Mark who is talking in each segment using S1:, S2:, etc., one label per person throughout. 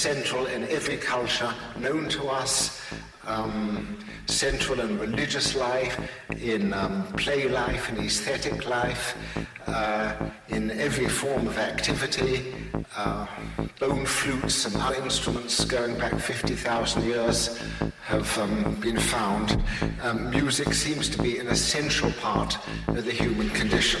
S1: central in every culture known to us. Um, central in religious life, in um, play life, in aesthetic life, uh, in every form of activity. Uh, bone flutes and other instruments going back 50,000 years have um, been found. Um, music seems to be an essential part of the human condition.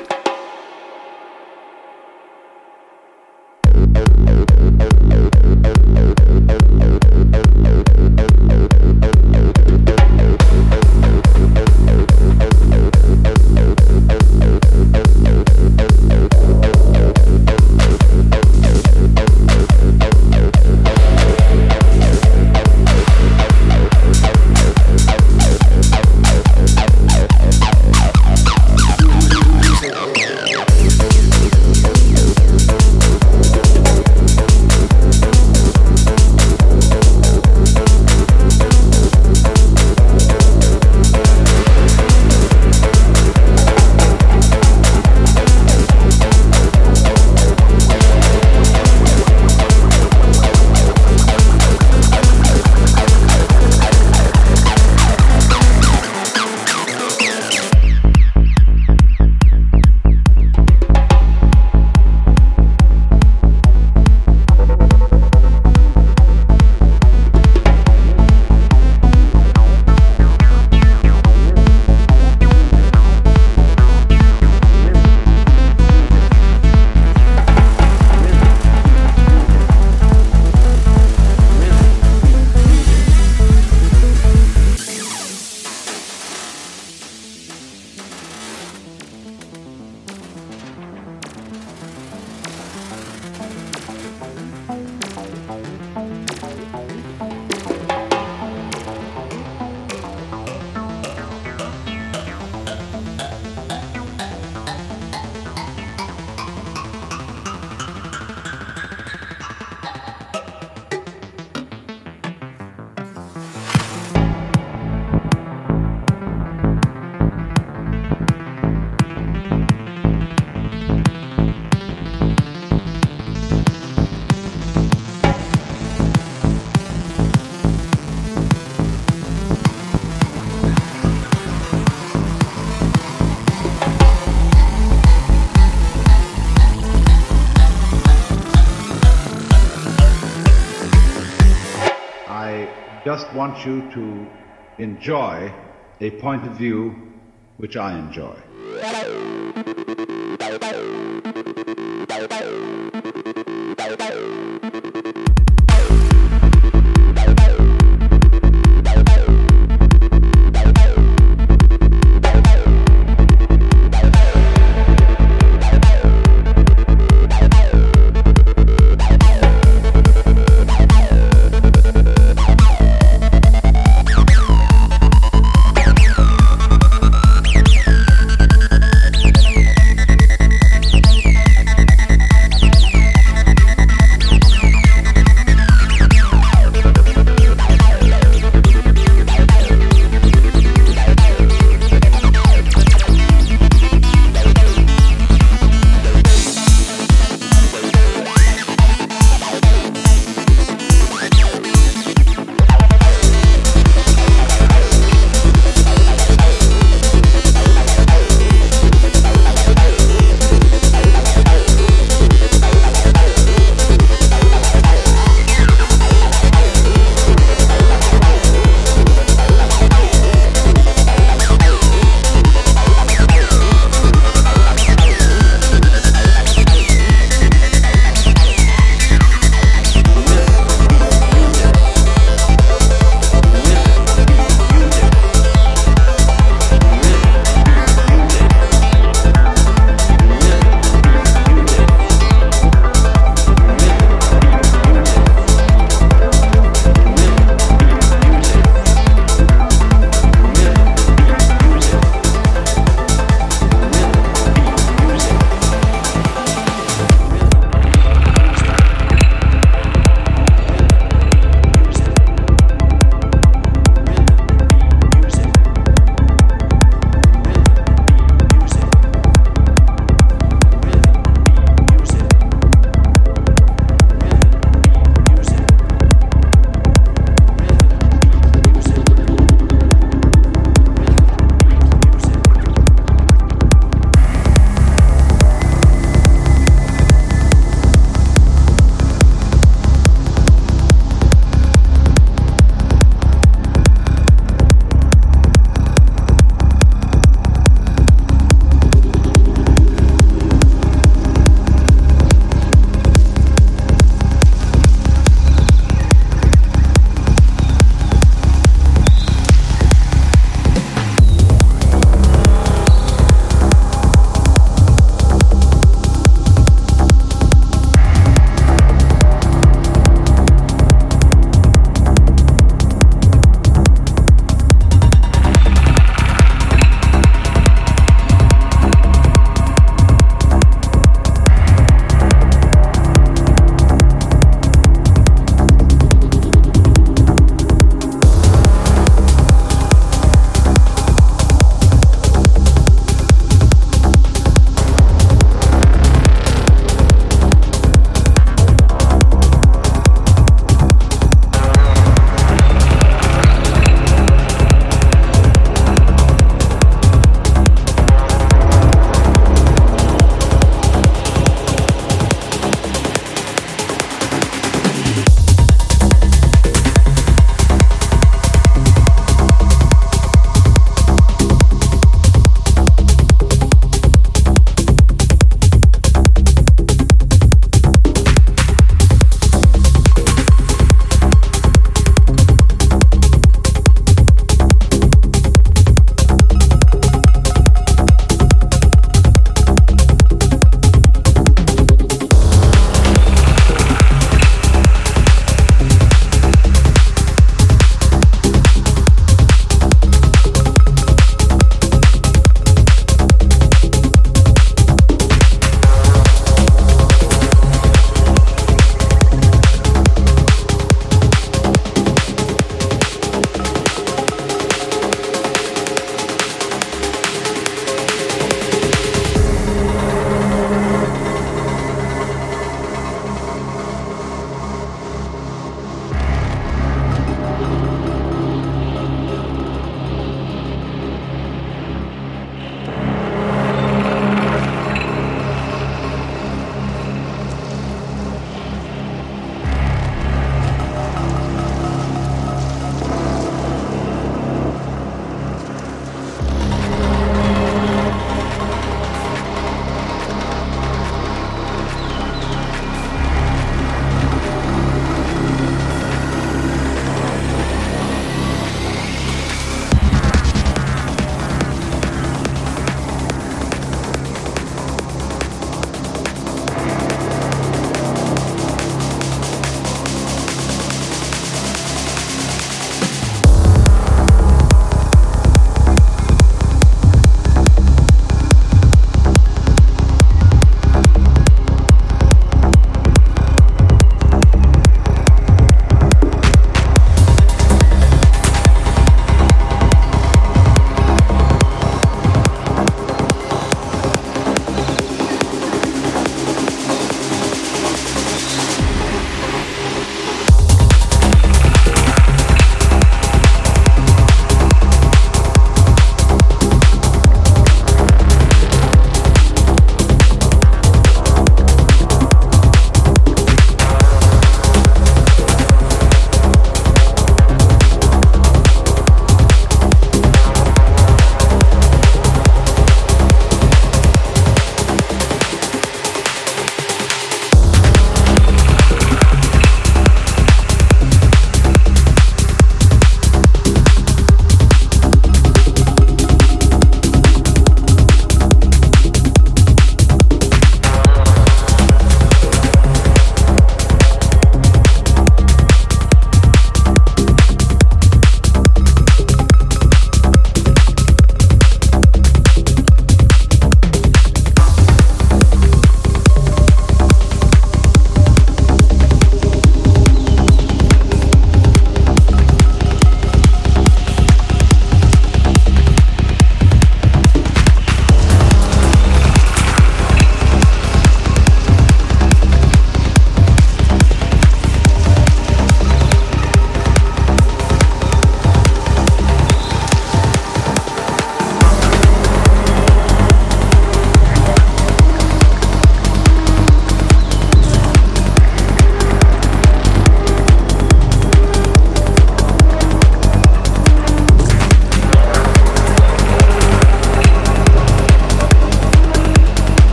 S2: just want you to enjoy a point of view which I enjoy.